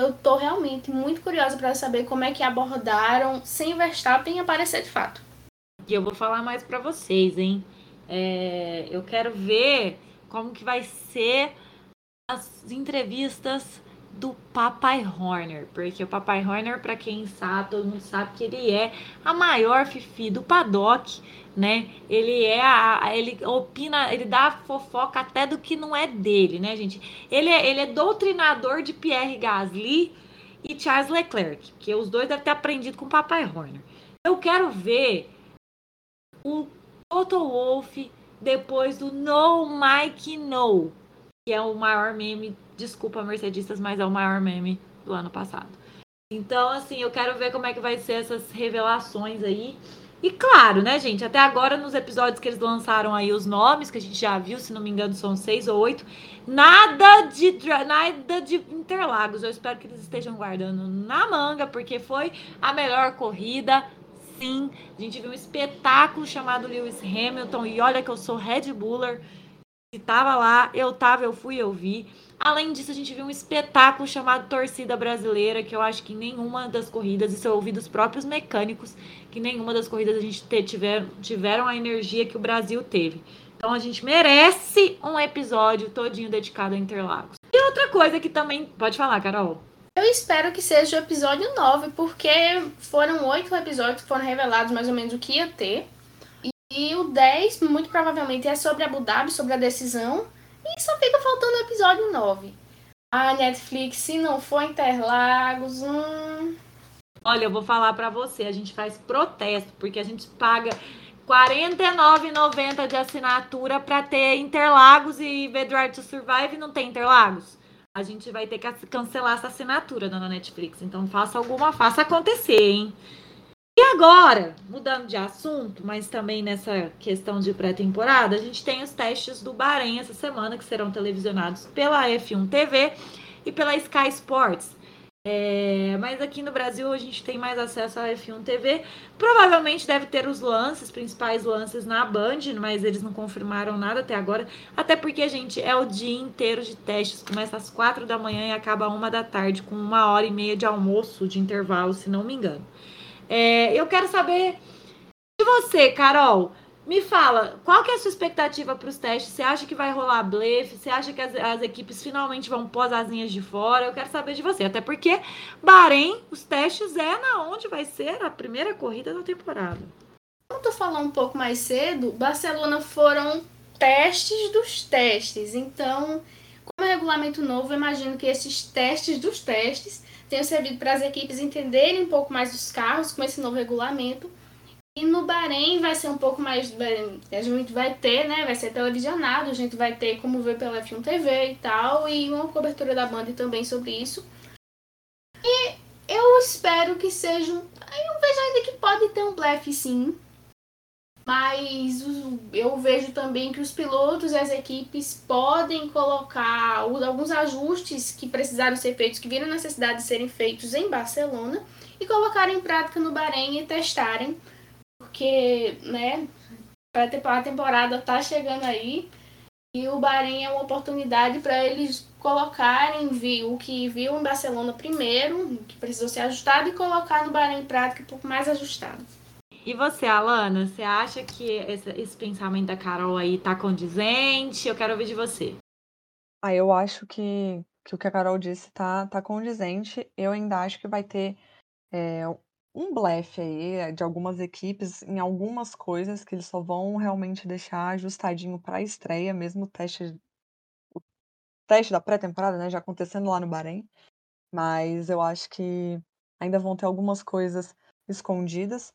Eu estou realmente muito curiosa para saber como é que abordaram sem o Verstappen aparecer de fato. E eu vou falar mais para vocês, hein? É, eu quero ver como que vai ser as entrevistas do Papai Horner, porque o Papai Horner, para quem sabe, todo mundo sabe que ele é a maior fifi do paddock, né? Ele é a, ele opina, ele dá fofoca até do que não é dele, né, gente? Ele é, ele é doutrinador de Pierre Gasly e Charles Leclerc, que os dois devem ter aprendido com o Papai Horner. Eu quero ver o Toto Wolff depois do No Mike No que é o maior meme, desculpa mercedistas, mas é o maior meme do ano passado. Então, assim, eu quero ver como é que vai ser essas revelações aí. E claro, né, gente, até agora nos episódios que eles lançaram aí os nomes, que a gente já viu, se não me engano, são seis ou oito, nada de nada de Interlagos. Eu espero que eles estejam guardando na manga, porque foi a melhor corrida. Sim, a gente viu um espetáculo chamado Lewis Hamilton, e olha que eu sou Red Buller estava lá, eu tava, eu fui, eu vi. Além disso, a gente viu um espetáculo chamado Torcida Brasileira, que eu acho que nenhuma das corridas, isso eu ouvi dos próprios mecânicos, que nenhuma das corridas a gente te, tiver, tiveram a energia que o Brasil teve. Então a gente merece um episódio todinho dedicado a Interlagos. E outra coisa que também. Pode falar, Carol. Eu espero que seja o episódio 9, porque foram oito episódios que foram revelados mais ou menos o que ia ter. E o 10, muito provavelmente, é sobre Abu Dhabi, sobre a decisão. E só fica faltando o episódio 9. A Netflix, se não for Interlagos. Hum... Olha, eu vou falar para você, a gente faz protesto, porque a gente paga R$ 49,90 de assinatura para ter Interlagos e Drive to Survive não tem Interlagos. A gente vai ter que cancelar essa assinatura, dona Netflix. Então faça alguma, faça acontecer, hein? E agora, mudando de assunto, mas também nessa questão de pré-temporada, a gente tem os testes do Bahrein essa semana, que serão televisionados pela F1 TV e pela Sky Sports. É, mas aqui no Brasil a gente tem mais acesso à F1 TV. Provavelmente deve ter os lances, principais lances na Band, mas eles não confirmaram nada até agora. Até porque, gente, é o dia inteiro de testes. Começa às quatro da manhã e acaba uma da tarde, com uma hora e meia de almoço de intervalo, se não me engano. É, eu quero saber de você, Carol. Me fala, qual que é a sua expectativa para os testes? Você acha que vai rolar blefe? Você acha que as, as, equipes finalmente vão pôr as asinhas de fora? Eu quero saber de você. Até porque Bahrein, os testes é na onde vai ser a primeira corrida da temporada. Como tu falou um pouco mais cedo, Barcelona foram testes dos testes. Então, como é regulamento novo, imagino que esses testes dos testes tenha servido para as equipes entenderem um pouco mais dos carros com esse novo regulamento. E no Bahrein vai ser um pouco mais. A gente vai ter, né? Vai ser televisionado, a gente vai ter como ver pela F1 TV e tal, e uma cobertura da banda também sobre isso. E eu espero que seja. Eu vejo ainda que pode ter um blefe sim. Mas eu vejo também que os pilotos e as equipes podem colocar alguns ajustes que precisaram ser feitos, que viram necessidade de serem feitos em Barcelona, e colocarem em prática no Bahrein e testarem. Porque, né, a temporada tá chegando aí e o Bahrein é uma oportunidade para eles colocarem o que viu em Barcelona primeiro, que precisou ser ajustado, e colocar no Bahrein em prática um pouco mais ajustado. E você, Alana, você acha que esse, esse, pensamento da Carol aí tá condizente? Eu quero ouvir de você. Ah, eu acho que, que o que a Carol disse tá, tá condizente. Eu ainda acho que vai ter é, um blefe aí eh, de algumas equipes em algumas coisas que eles só vão realmente deixar ajustadinho para a estreia, mesmo o teste, o teste da pré-temporada, né, já acontecendo lá no Bahrein. Mas eu acho que ainda vão ter algumas coisas escondidas.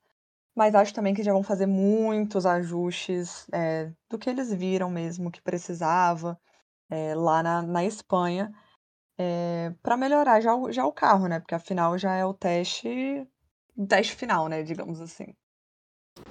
Mas acho também que já vão fazer muitos ajustes é, do que eles viram mesmo que precisava é, lá na, na Espanha é, para melhorar já o, já o carro, né? Porque afinal já é o teste teste final, né? Digamos assim.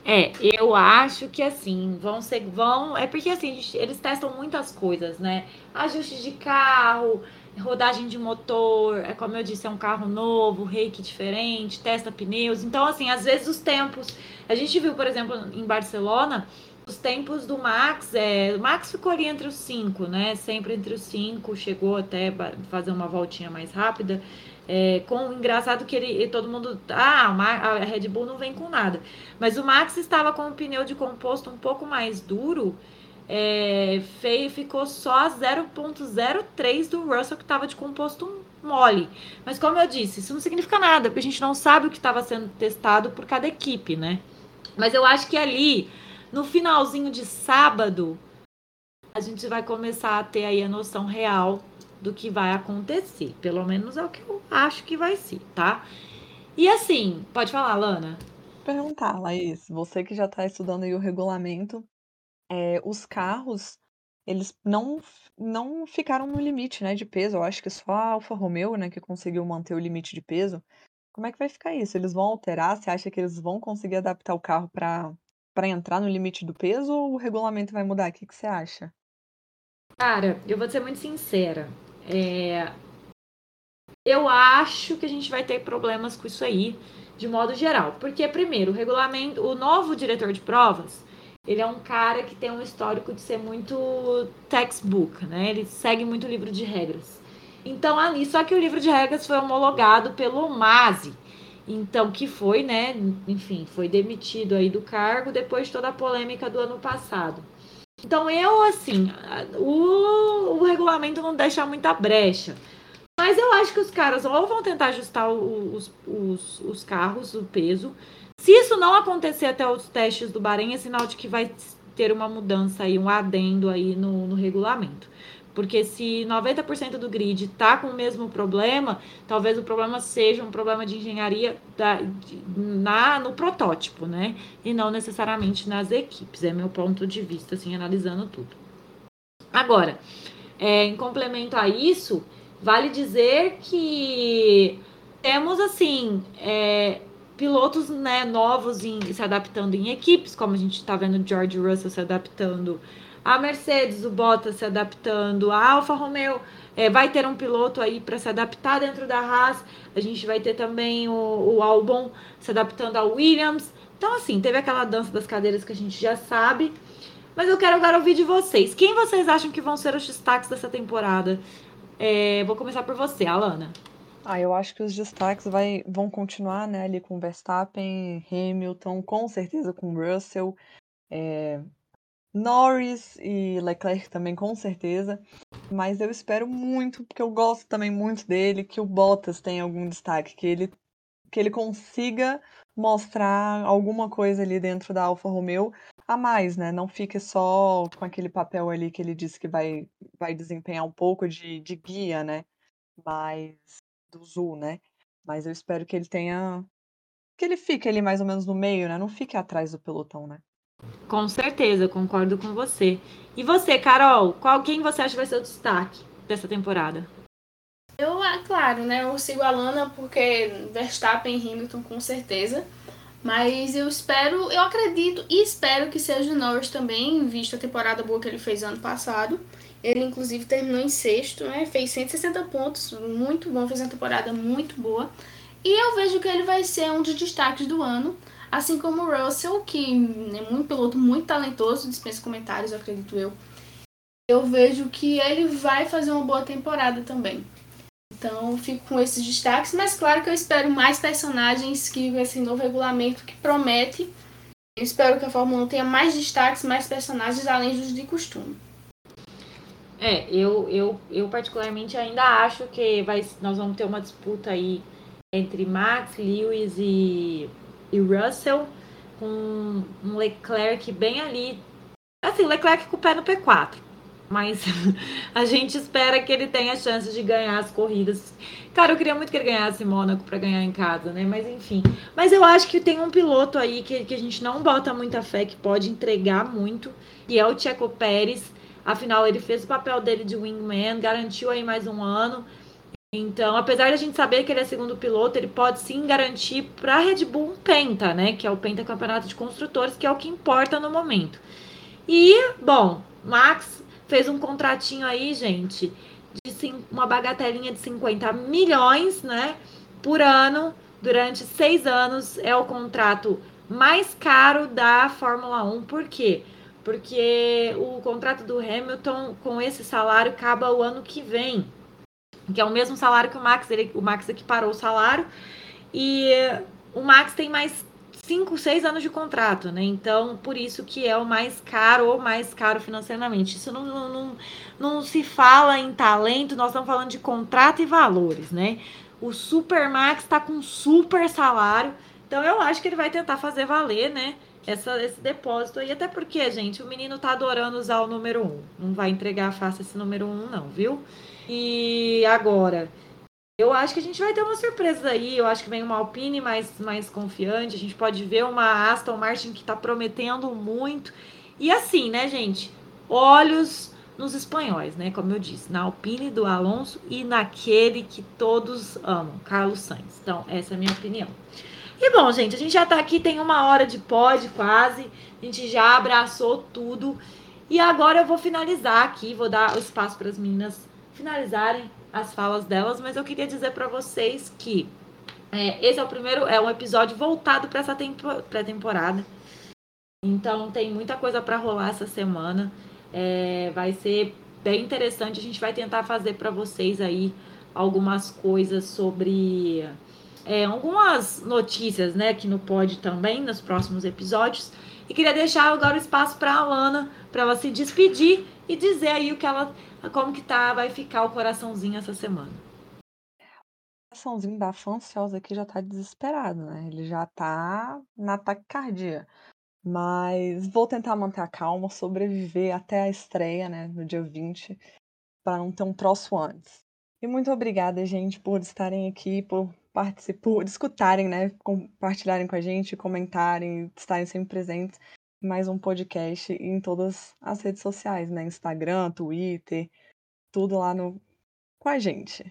É, eu acho que assim, vão ser. Vão, é porque assim, eles testam muitas coisas, né? Ajuste de carro, rodagem de motor, é como eu disse, é um carro novo, reiki diferente, testa pneus. Então, assim, às vezes os tempos. A gente viu, por exemplo, em Barcelona, os tempos do Max, é, o Max ficou ali entre os cinco, né? Sempre entre os cinco, chegou até fazer uma voltinha mais rápida. É, com engraçado que ele todo mundo ah a Red Bull não vem com nada mas o Max estava com o pneu de composto um pouco mais duro é, ficou só 0.03 do Russell que estava de composto mole mas como eu disse isso não significa nada porque a gente não sabe o que estava sendo testado por cada equipe né mas eu acho que ali no finalzinho de sábado a gente vai começar a ter aí a noção real do que vai acontecer. Pelo menos é o que eu acho que vai ser, tá? E assim, pode falar, Lana. Perguntar, Laís, você que já está estudando aí o regulamento, é, os carros, eles não, não ficaram no limite, né, de peso. Eu acho que só a Alfa Romeo, né, que conseguiu manter o limite de peso. Como é que vai ficar isso? Eles vão alterar? Você acha que eles vão conseguir adaptar o carro para entrar no limite do peso ou o regulamento vai mudar? O que, que você acha? Cara, eu vou ser muito sincera. É... Eu acho que a gente vai ter problemas com isso aí, de modo geral. Porque, primeiro, o regulamento, o novo diretor de provas, ele é um cara que tem um histórico de ser muito textbook, né? Ele segue muito o livro de regras. Então, ali, só que o livro de regras foi homologado pelo MASE. Então, que foi, né? Enfim, foi demitido aí do cargo depois de toda a polêmica do ano passado. Então eu, assim, o, o regulamento não deixa muita brecha. Mas eu acho que os caras ou vão tentar ajustar os, os, os carros, o peso. Se isso não acontecer até os testes do Bahrein, é sinal de que vai ter uma mudança aí, um adendo aí no, no regulamento. Porque se 90% do grid está com o mesmo problema, talvez o problema seja um problema de engenharia da, de, na, no protótipo, né? E não necessariamente nas equipes. É meu ponto de vista, assim, analisando tudo. Agora, é, em complemento a isso, vale dizer que temos, assim, é, pilotos né, novos em, se adaptando em equipes, como a gente está vendo George Russell se adaptando a Mercedes, o Bottas se adaptando, a Alfa Romeo é, vai ter um piloto aí para se adaptar dentro da Haas, a gente vai ter também o, o Albon se adaptando ao Williams. Então, assim, teve aquela dança das cadeiras que a gente já sabe. Mas eu quero agora ouvir de vocês. Quem vocês acham que vão ser os destaques dessa temporada? É, vou começar por você, Alana. Ah, eu acho que os destaques vai, vão continuar né, ali com Verstappen, Hamilton, com certeza com Russell. É, Norris e Leclerc também, com certeza. Mas eu espero muito, porque eu gosto também muito dele, que o Bottas tenha algum destaque, que ele, que ele consiga mostrar alguma coisa ali dentro da Alfa Romeo a mais, né? Não fique só com aquele papel ali que ele disse que vai, vai desempenhar um pouco de, de guia, né? Mas do Zul, né? Mas eu espero que ele tenha. Que ele fique ali mais ou menos no meio, né? Não fique atrás do pelotão, né? Com certeza, concordo com você. E você, Carol, qual quem você acha que vai ser o destaque dessa temporada? Eu, é claro, né? Eu sigo a Lana porque Verstappen e Hamilton com certeza. Mas eu espero, eu acredito e espero que seja o Norris também, visto a temporada boa que ele fez ano passado. Ele, inclusive, terminou em sexto, né? Fez 160 pontos, muito bom, fez uma temporada muito boa. E eu vejo que ele vai ser um dos destaques do ano, assim como o Russell, que é um piloto muito talentoso, dispensa comentários, acredito eu. Eu vejo que ele vai fazer uma boa temporada também. Então, fico com esses destaques, mas claro que eu espero mais personagens que esse novo regulamento que promete. Eu espero que a Fórmula 1 tenha mais destaques, mais personagens além dos de costume. É, eu, eu, eu particularmente ainda acho que vai, nós vamos ter uma disputa aí entre Max, Lewis e, e Russell, com um Leclerc bem ali. Assim, Leclerc com o pé no P4 mas a gente espera que ele tenha chance de ganhar as corridas. Cara, eu queria muito que ele ganhasse Mônaco para ganhar em casa, né? Mas enfim. Mas eu acho que tem um piloto aí que, que a gente não bota muita fé, que pode entregar muito, e é o Checo Pérez. Afinal, ele fez o papel dele de wingman, garantiu aí mais um ano. Então, apesar de a gente saber que ele é segundo piloto, ele pode sim garantir para a Red Bull um penta, né? Que é o penta campeonato de construtores, que é o que importa no momento. E, bom, Max fez um contratinho aí, gente, de uma bagatelinha de 50 milhões, né, por ano, durante seis anos. É o contrato mais caro da Fórmula 1. Por quê? Porque o contrato do Hamilton com esse salário acaba o ano que vem, que é o mesmo salário que o Max. Ele, o Max equiparou o salário e o Max tem mais 5, 6 anos de contrato, né? Então, por isso que é o mais caro ou mais caro financeiramente. Isso não, não, não, não se fala em talento, nós estamos falando de contrato e valores, né? O Supermax está com super salário, então eu acho que ele vai tentar fazer valer, né? Essa, esse depósito aí, até porque, gente, o menino tá adorando usar o número 1. Um. Não vai entregar fácil esse número 1, um, não, viu? E agora, eu acho que a gente vai ter uma surpresa aí. Eu acho que vem uma Alpine mais, mais confiante. A gente pode ver uma Aston Martin que está prometendo muito. E assim, né, gente? Olhos nos espanhóis, né? Como eu disse, na Alpine do Alonso e naquele que todos amam, Carlos Sainz. Então, essa é a minha opinião. E bom, gente, a gente já tá aqui, tem uma hora de pod quase. A gente já abraçou tudo. E agora eu vou finalizar aqui, vou dar o espaço para as meninas finalizarem as falas delas, mas eu queria dizer para vocês que é, esse é o primeiro, é um episódio voltado para essa pré-temporada. Então tem muita coisa para rolar essa semana. É, vai ser bem interessante. A gente vai tentar fazer para vocês aí algumas coisas sobre é, algumas notícias, né, que no pode também nos próximos episódios. E queria deixar agora o espaço para a Alana, para ela se despedir e dizer aí o que ela como que tá, vai ficar o coraçãozinho essa semana? O coraçãozinho da fã ansiosa aqui já tá desesperado, né? Ele já tá na taquicardia. Mas vou tentar manter a calma, sobreviver até a estreia, né, no dia 20, para não ter um troço antes. E muito obrigada, gente, por estarem aqui, por participar, por escutarem, né, compartilharem com a gente, comentarem, estarem sempre presentes mais um podcast em todas as redes sociais, né? Instagram, Twitter, tudo lá no com a gente.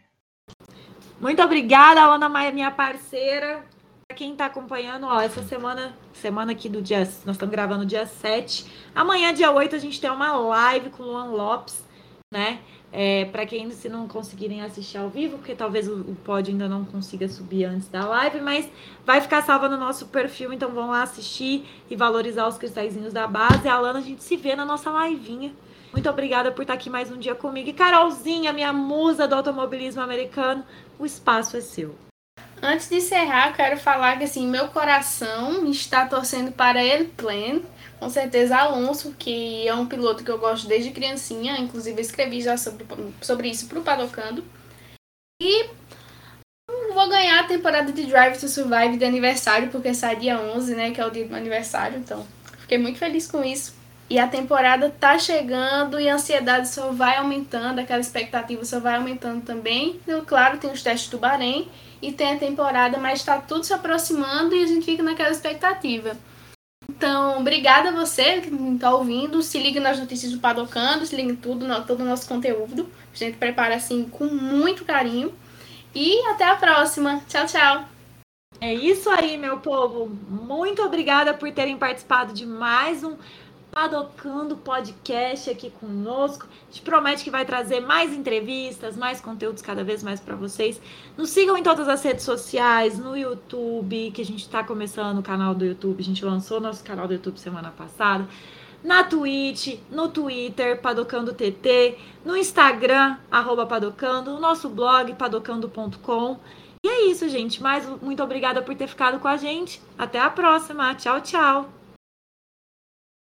Muito obrigada, Ana Maia, minha parceira. Pra quem tá acompanhando, ó, essa semana, semana aqui do dia, nós estamos gravando dia 7. Amanhã, dia 8, a gente tem uma live com o Luan Lopes, né? É, para quem se não conseguirem assistir ao vivo, porque talvez o, o pod ainda não consiga subir antes da live, mas vai ficar salva no nosso perfil, então vão lá assistir e valorizar os cristalzinhos da base. A Lana, a gente se vê na nossa livinha. Muito obrigada por estar aqui mais um dia comigo. E Carolzinha, minha musa do automobilismo americano, o espaço é seu. Antes de encerrar, quero falar que assim, meu coração está torcendo para ele pleno com certeza Alonso, que é um piloto que eu gosto desde criancinha, inclusive escrevi já sobre, sobre isso pro Padocando. E vou ganhar a temporada de Drive to Survive de aniversário, porque sai dia 11, né, que é o dia do meu aniversário, então fiquei muito feliz com isso. E a temporada tá chegando e a ansiedade só vai aumentando, aquela expectativa só vai aumentando também. Então, claro, tem os testes do Bahrein e tem a temporada, mas tá tudo se aproximando e a gente fica naquela expectativa. Então, obrigada a você que está ouvindo. Se liga nas notícias do Padocando, se liga em tudo, no, todo o nosso conteúdo. A gente prepara assim com muito carinho. E até a próxima. Tchau, tchau. É isso aí, meu povo. Muito obrigada por terem participado de mais um Padocando Podcast aqui conosco. A gente promete que vai trazer mais entrevistas, mais conteúdos cada vez mais para vocês. Nos sigam em todas as redes sociais, no YouTube, que a gente está começando o canal do YouTube. A gente lançou nosso canal do YouTube semana passada. Na Twitch, no Twitter, Padocando TT, no Instagram, arroba Padocando, no nosso blog, padocando.com. E é isso, gente. Mais muito obrigada por ter ficado com a gente. Até a próxima. Tchau, tchau.